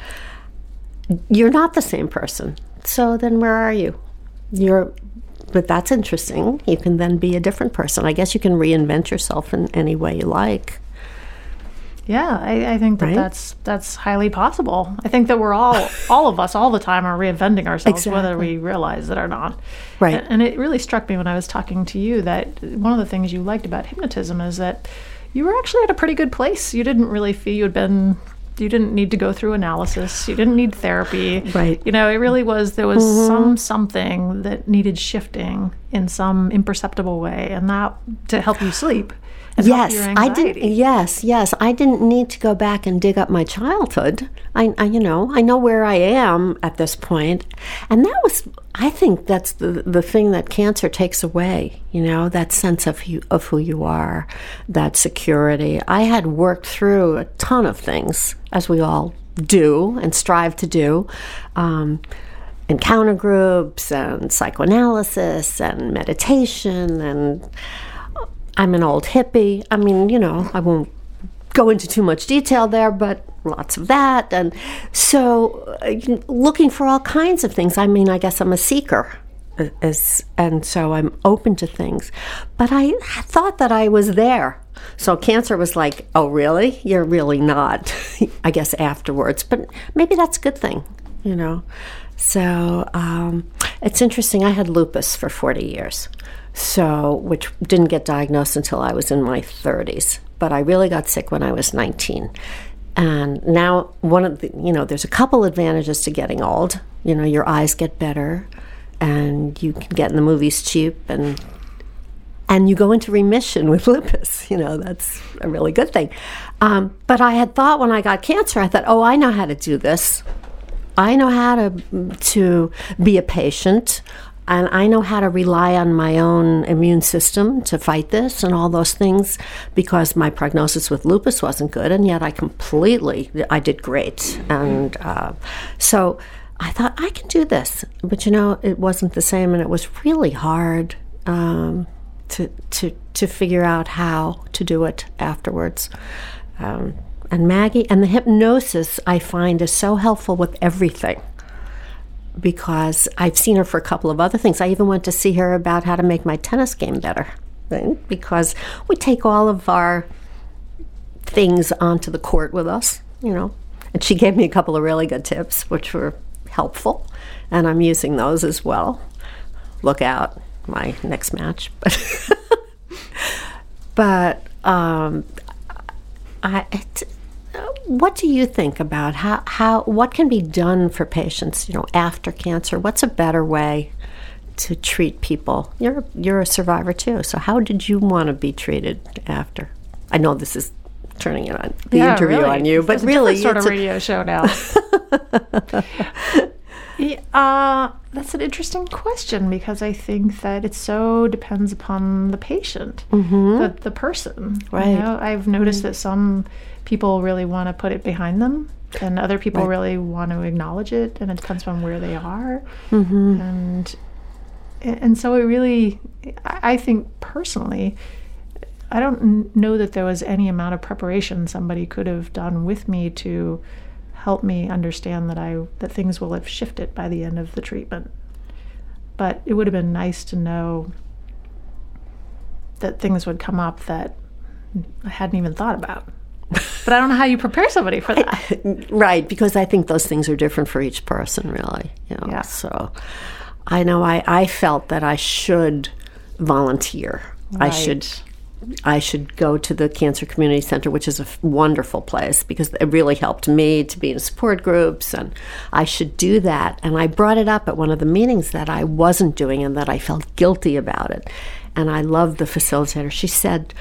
you're not the same person. So then where are you? You're but that's interesting. You can then be a different person. I guess you can reinvent yourself in any way you like. Yeah, I, I think that Right? that's that's highly possible. I think that we're all all of us all the time are reinventing ourselves, whether we realize it or not. Right. And, and it really struck me when I was talking to you that one of the things you liked about hypnotism is that you were actually at a pretty good place. You didn't really feel you had been. You didn't need to go through analysis. You didn't need therapy. Right. You know, it really was. There was mm-hmm. some something that needed shifting in some imperceptible way, and that to help you sleep. Yes, I didn't. Yes, yes, I didn't need to go back and dig up my childhood. I, I, you know, I know where I am at this point, and that was. I think that's the the thing that cancer takes away. You know, that sense of you, of who you are, that security. I had worked through a ton of things, as we all do and strive to do. Um, encounter groups and psychoanalysis and meditation and I'm an old hippie. I mean, you know, I won't go into too much detail there, but lots of that. And so, uh, looking for all kinds of things. I mean, I guess I'm a seeker. uh, As, and so I'm open to things. But I thought that I was there. So cancer was like, oh, really? You're really not, I guess, afterwards. But maybe that's a good thing, you know? So um, it's interesting. I had lupus for 40 years, so which didn't get diagnosed until I was in my 30s. But I really got sick when I was 19. And now, one of the, you know, there's a couple advantages to getting old. You know, your eyes get better, and you can get in the movies cheap, and and you go into remission with lupus. You know, that's a really good thing. Um, but I had thought when I got cancer, I thought, oh, I know how to do this. I know how to to be a patient, and I know how to rely on my own immune system to fight this and all those things because my prognosis with lupus wasn't good, and yet I completely I did great, and uh, so I thought I can do this. But you know, it wasn't the same, and it was really hard. Um, to, to, to figure out how to do it afterwards. Um, and Maggie, and the hypnosis I find is so helpful with everything because I've seen her for a couple of other things. I even went to see her about how to make my tennis game better right? because we take all of our things onto the court with us, you know. And she gave me a couple of really good tips, which were helpful, and I'm using those as well. Look out, my next match. But, but um, I, it, what do you think about how, how what can be done for patients, you know, after cancer? What's a better way to treat people? You're you're a survivor too, so how did you want to be treated after? I know this is turning it on the Yeah, interview really. on you, but It's really, sort of it's a- radio show now. Yeah, uh, that's an interesting question because I think that it so depends upon the patient, the, the person. you Mm-hmm. Right. know? I've noticed that some people really want to put it behind them, and other people Right. really want to acknowledge it, and it depends on where they are. Mm-hmm. And and so it really, I think personally, I don't know that there was any amount of preparation somebody could have done with me to help me understand that I that things will have shifted by the end of the treatment. But it would have been nice to know that things would come up that I hadn't even thought about. But I don't know how you prepare somebody for that. right because i think those things are different for each person really you know Yeah. so i know i i felt that i should volunteer i should i should go to the cancer community center which is a f- wonderful place because it really helped me to be in support groups and i should do that and i brought it up at one of the meetings that i wasn't doing and that i felt guilty about it and i loved the facilitator she said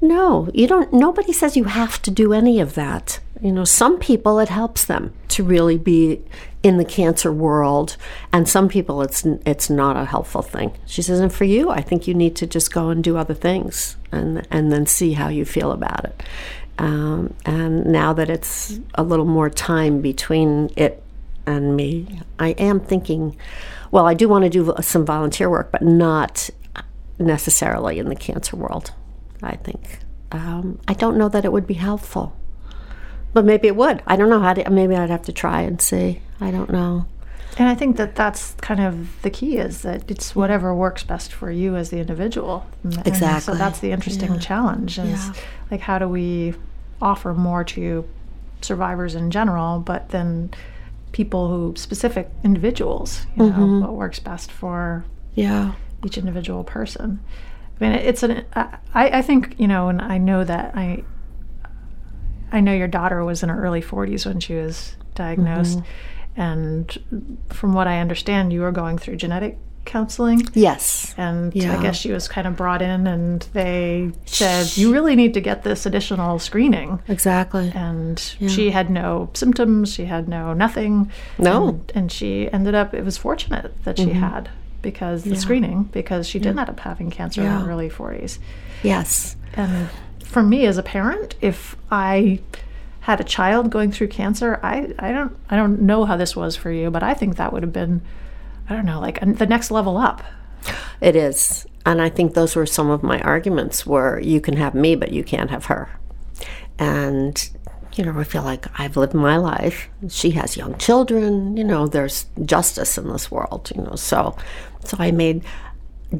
no, you don't. Nobody says you have to do any of that. You know, some people it helps them to really be in the cancer world, and some people it's it's not a helpful thing. She says, and for you, I think you need to just go and do other things, and and then see how you feel about it. Um, and now that it's a little more time between it and me, I am thinking, well, I do want to do some volunteer work, but not necessarily in the cancer world. I think. Um, I don't know that it would be helpful, but maybe it would. I don't know how to. Maybe I'd have to try and see. I don't know. And I think that that's kind of the key is that it's whatever works best for you as the individual. And- Exactly. so that's the interesting Yeah. challenge is Yeah. like how do we offer more to survivors in general, but then people who specific individuals, you Mm-hmm. know, what works best for Yeah. each individual person. I mean, it's an. I, I think you know, and I know that I. I know your daughter was in her early 40s when she was diagnosed, mm-hmm. and from what I understand, you were going through genetic counseling, Yes. and Yeah. I guess she was kind of brought in, and they said you really need to get this additional screening. Exactly. And she had no symptoms. She had no nothing. No. And, and she ended up, it was fortunate that she mm-hmm. had because the screening, because she did end up having cancer in her early 40s. Yes. And for me as a parent, if I had a child going through cancer, I, I don't I don't know how this was for you, but I think that would have been I don't know, like the next level up. It is. And I think those were some of my arguments where you can have me, but you can't have her. And, you know, I feel like I've lived my life. She has young children, you know, there's justice in this world, you know. So so I made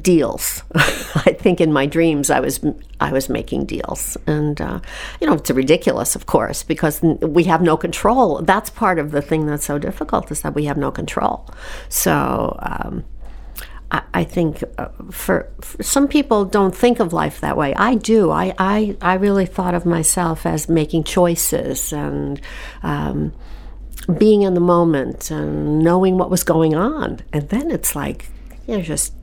deals. I think in my dreams I was I was making deals, and uh, you know it's ridiculous, of course, because we have no control. That's part of the thing that's so difficult is that we have no control. So. Um, I, think uh, for, for some people don't think of life that way. I do. I, I, I really thought of myself as making choices and um, being in the moment and knowing what was going on. And then it's like, you know, just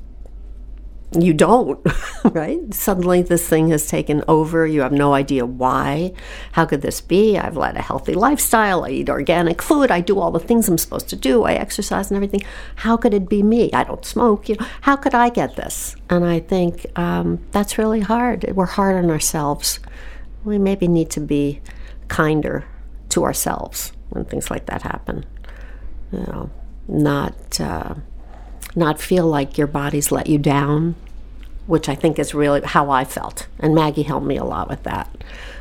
you don't, right? Suddenly this thing has taken over. You have no idea why. How could this be? I've led a healthy lifestyle. I eat organic food. I do all the things I'm supposed to do. I exercise and everything. How could it be me? I don't smoke. You know, how could I get this? And I think um, that's really hard. We're hard on ourselves. We maybe need to be kinder to ourselves when things like that happen. You know, not. Uh, not feel like your body's let you down, which I think is really how I felt. And Maggie helped me a lot with that.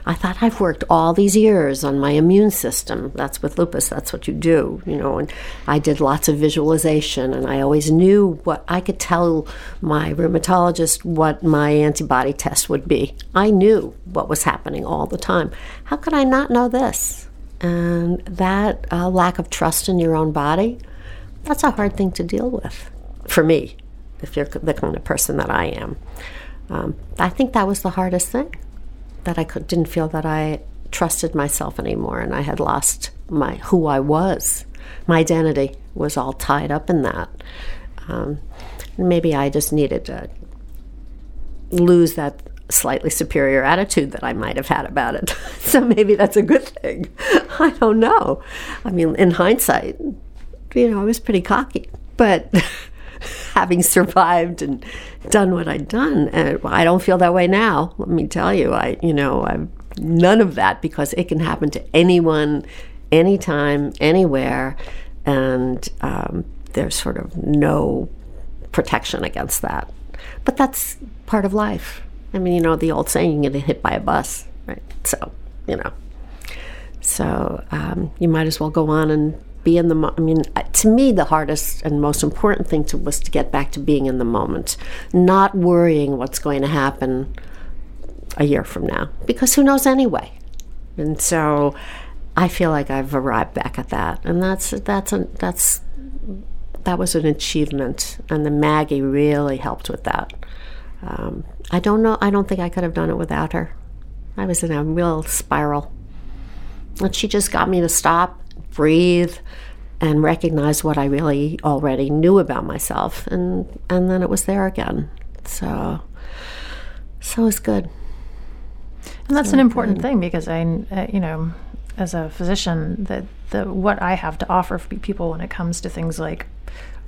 I thought I've worked all these years on my immune system. That's with lupus, that's what you do, you know. And I did lots of visualization, and I always knew what I could tell my rheumatologist what my antibody test would be. I knew what was happening all the time. How could I not know this? And that uh, lack of trust in your own body, that's a hard thing to deal with for me, if you're the kind of person that I am. Um, I think that was the hardest thing that I could, didn't feel that I trusted myself anymore and I had lost my who I was. My identity was all tied up in that. Um, maybe I just needed to lose that slightly superior attitude that I might have had about it. so maybe that's a good thing. I don't know. I mean, in hindsight, you know, I was pretty cocky, but having survived and done what I'd done, and I don't feel that way now. Let me tell you, I, you know, I've none of that because it can happen to anyone, anytime, anywhere, and um, there's sort of no protection against that. But that's part of life. I mean, you know, the old saying, you get hit by a bus, right? So, you know. So um, you might as well go on and be in the. Mo- I mean, uh, to me, the hardest and most important thing to, was to get back to being in the moment, not worrying what's going to happen a year from now, because who knows anyway. And so, I feel like I've arrived back at that, and that's that's a, that's that was an achievement, and the Maggie really helped with that. Um, I don't know. I don't think I could have done it without her. I was in a real spiral, and she just got me to stop, breathe, and recognize what I really already knew about myself, and and then it was there again. So, so it's good. And that's so an important good. thing because I, uh, you know, as a physician, that the what I have to offer people when it comes to things like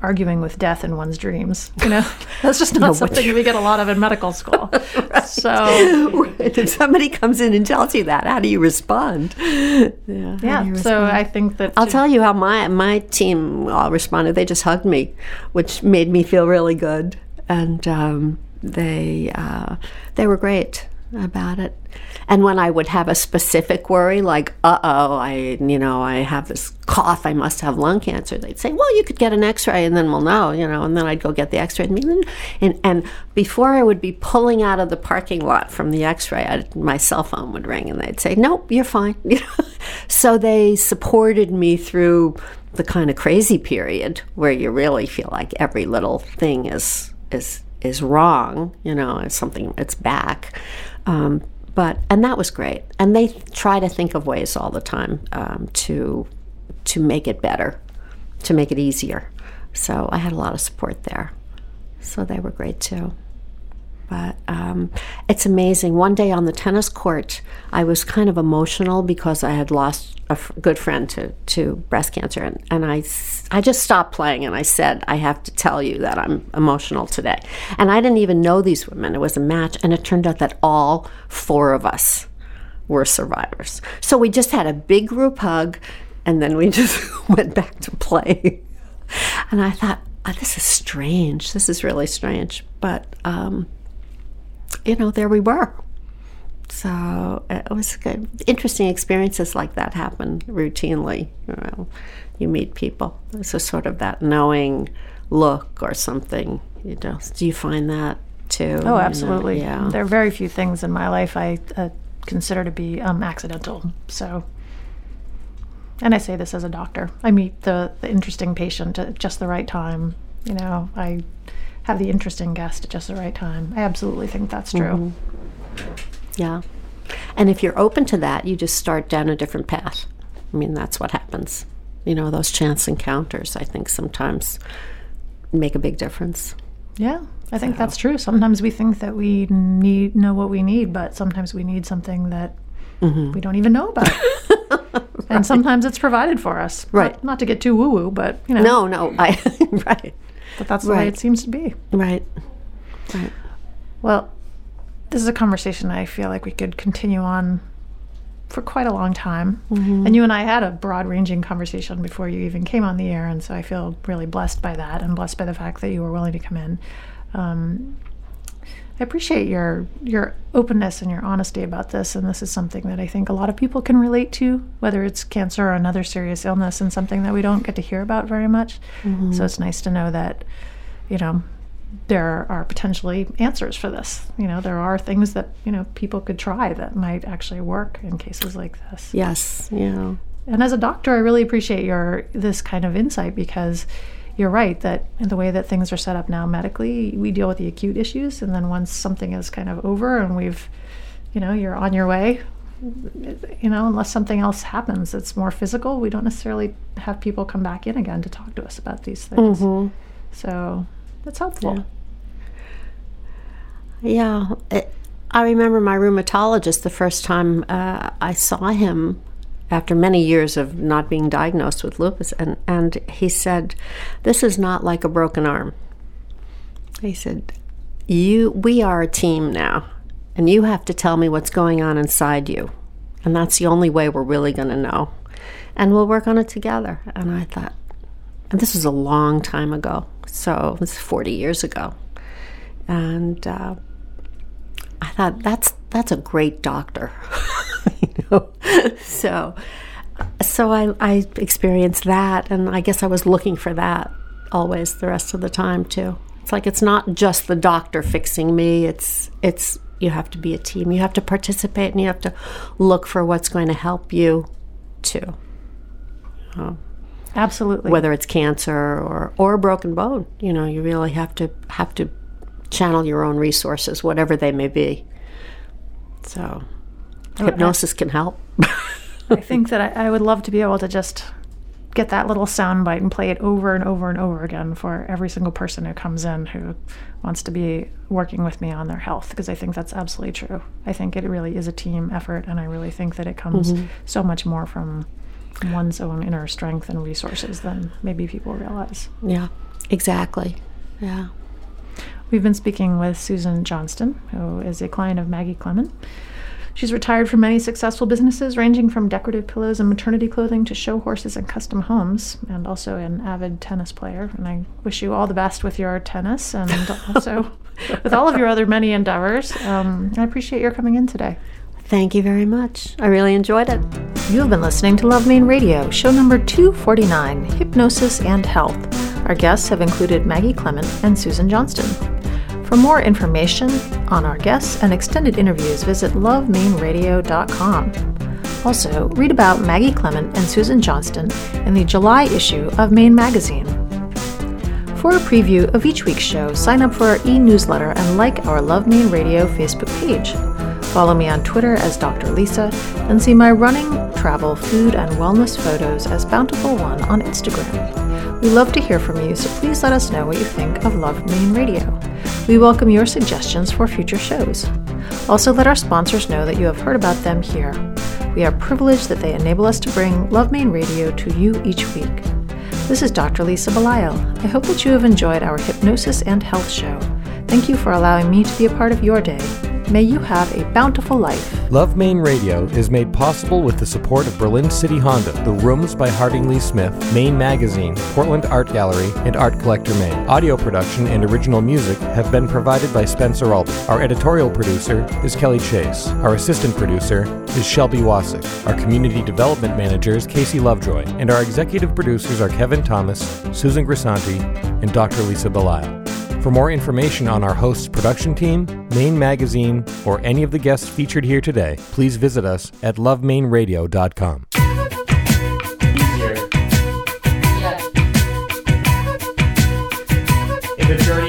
arguing with death in one's dreams. You know, that's just not no, something we get a lot of in medical school. right. So, right. if somebody comes in and tells you that, how do you respond? Yeah. Yeah. Respond? So I think that I'll tell you how my my team all responded. They just hugged me, which made me feel really good, and um, they uh, they were great about it. And when I would have a specific worry, like, uh oh, I, you know, I have this cough, I must have lung cancer, they'd say, well, you could get an x ray and then we'll know, you know, and then I'd go get the x ray. And, and before I would be pulling out of the parking lot from the x ray, my cell phone would ring and they'd say, nope, you're fine. so they supported me through the kind of crazy period where you really feel like every little thing is, is, is wrong, you know, it's something, it's back. Um, but and that was great. And they try to think of ways all the time um, to to make it better, to make it easier. So I had a lot of support there. So they were great too. But um, it's amazing. One day on the tennis court, I was kind of emotional because I had lost a f- good friend to, to breast cancer. And, and I, I just stopped playing and I said, I have to tell you that I'm emotional today. And I didn't even know these women. It was a match. And it turned out that all four of us were survivors. So we just had a big group hug and then we just went back to play. and I thought, oh, this is strange. This is really strange. But, um, you know, there we were. So it was good. Interesting experiences like that happen routinely. You know, you meet people. It's a sort of that knowing look or something. You know, do you find that too? Oh, absolutely. You know? Yeah. There are very few things in my life I uh, consider to be um, accidental. So, and I say this as a doctor. I meet the, the interesting patient at just the right time. You know, I have the interesting guest at just the right time. I absolutely think that's true. Mm-hmm. Yeah. And if you're open to that, you just start down a different path. I mean, that's what happens. You know, those chance encounters, I think, sometimes make a big difference. Yeah, I think so. that's true. Sometimes we think that we need know what we need, but sometimes we need something that mm-hmm. we don't even know about. right. And sometimes it's provided for us. Right. Not, not to get too woo woo, but you know. No, no, I right. But that's the right. way it seems to be. Right. Right. Well, this is a conversation I feel like we could continue on for quite a long time. Mm-hmm. And you and I had a broad ranging conversation before you even came on the air. And so I feel really blessed by that and blessed by the fact that you were willing to come in. Um, I appreciate your your openness and your honesty about this, and this is something that I think a lot of people can relate to, whether it's cancer or another serious illness, and something that we don't get to hear about very much. Mm-hmm. So it's nice to know that, you know, there are potentially answers for this. You know, there are things that you know people could try that might actually work in cases like this. Yes, yeah. And as a doctor, I really appreciate your this kind of insight because you're right that in the way that things are set up now medically, we deal with the acute issues, and then once something is kind of over and we've, you know, you're on your way, you know, unless something else happens that's more physical, we don't necessarily have people come back in again to talk to us about these things. Mm-hmm. So that's helpful. Yeah, it, I remember my rheumatologist the first time uh, I saw him after many years of not being diagnosed with lupus, and, and he said, This is not like a broken arm. He said, You we are a team now, and you have to tell me what's going on inside you. And that's the only way we're really gonna know. And we'll work on it together. And I thought, and this was a long time ago. So it was 40 years ago. And uh, I thought that's that's a great doctor. you know? So so I, I experienced that and I guess I was looking for that always the rest of the time too. It's like it's not just the doctor fixing me, it's it's you have to be a team. You have to participate and you have to look for what's going to help you too. Um, Absolutely. whether it's cancer or or a broken bone. You know, you really have to have to channel your own resources, whatever they may be. So, oh, hypnosis can help. I think that I, I would love to be able to just get that little sound bite and play it over and over and over again for every single person who comes in who wants to be working with me on their health because I think that's absolutely true. I think it really is a team effort and I really think that it comes mm-hmm. so much more from one's own inner strength and resources than maybe people realize. yeah, exactly. Yeah. We've been speaking with Susan Johnston, who is a client of Maggie Clement. She's retired from many successful businesses, ranging from decorative pillows and maternity clothing to show horses and custom homes, and also an avid tennis player. And I wish you all the best with your tennis and also with all of your other many endeavors. Um, I appreciate your coming in today. Thank you very much. I really enjoyed it. You have been listening to Love Maine Radio, show number 249 Hypnosis and Health. Our guests have included Maggie Clement and Susan Johnston. For more information on our guests and extended interviews, visit lovemaineradio.com. Also, read about Maggie Clement and Susan Johnston in the July issue of Maine Magazine. For a preview of each week's show, sign up for our e newsletter and like our Love Maine Radio Facebook page. Follow me on Twitter as Dr. Lisa and see my running, travel, food, and wellness photos as Bountiful One on Instagram. We love to hear from you, so please let us know what you think of Love Maine Radio. We welcome your suggestions for future shows. Also, let our sponsors know that you have heard about them here. We are privileged that they enable us to bring Love Maine Radio to you each week. This is Dr. Lisa Belisle. I hope that you have enjoyed our hypnosis and health show. Thank you for allowing me to be a part of your day. May you have a bountiful life. Love Maine Radio is made possible with the support of Berlin City Honda, The Rooms by Harding Lee Smith, Maine Magazine, Portland Art Gallery, and Art Collector Maine. Audio production and original music have been provided by Spencer Albert. Our editorial producer is Kelly Chase. Our assistant producer is Shelby Wasick. Our community development manager is Casey Lovejoy. And our executive producers are Kevin Thomas, Susan Grisanti, and Dr. Lisa Belisle. For more information on our host's production team, Maine Magazine, or any of the guests featured here today, please visit us at lovemaineradio.com. In the journey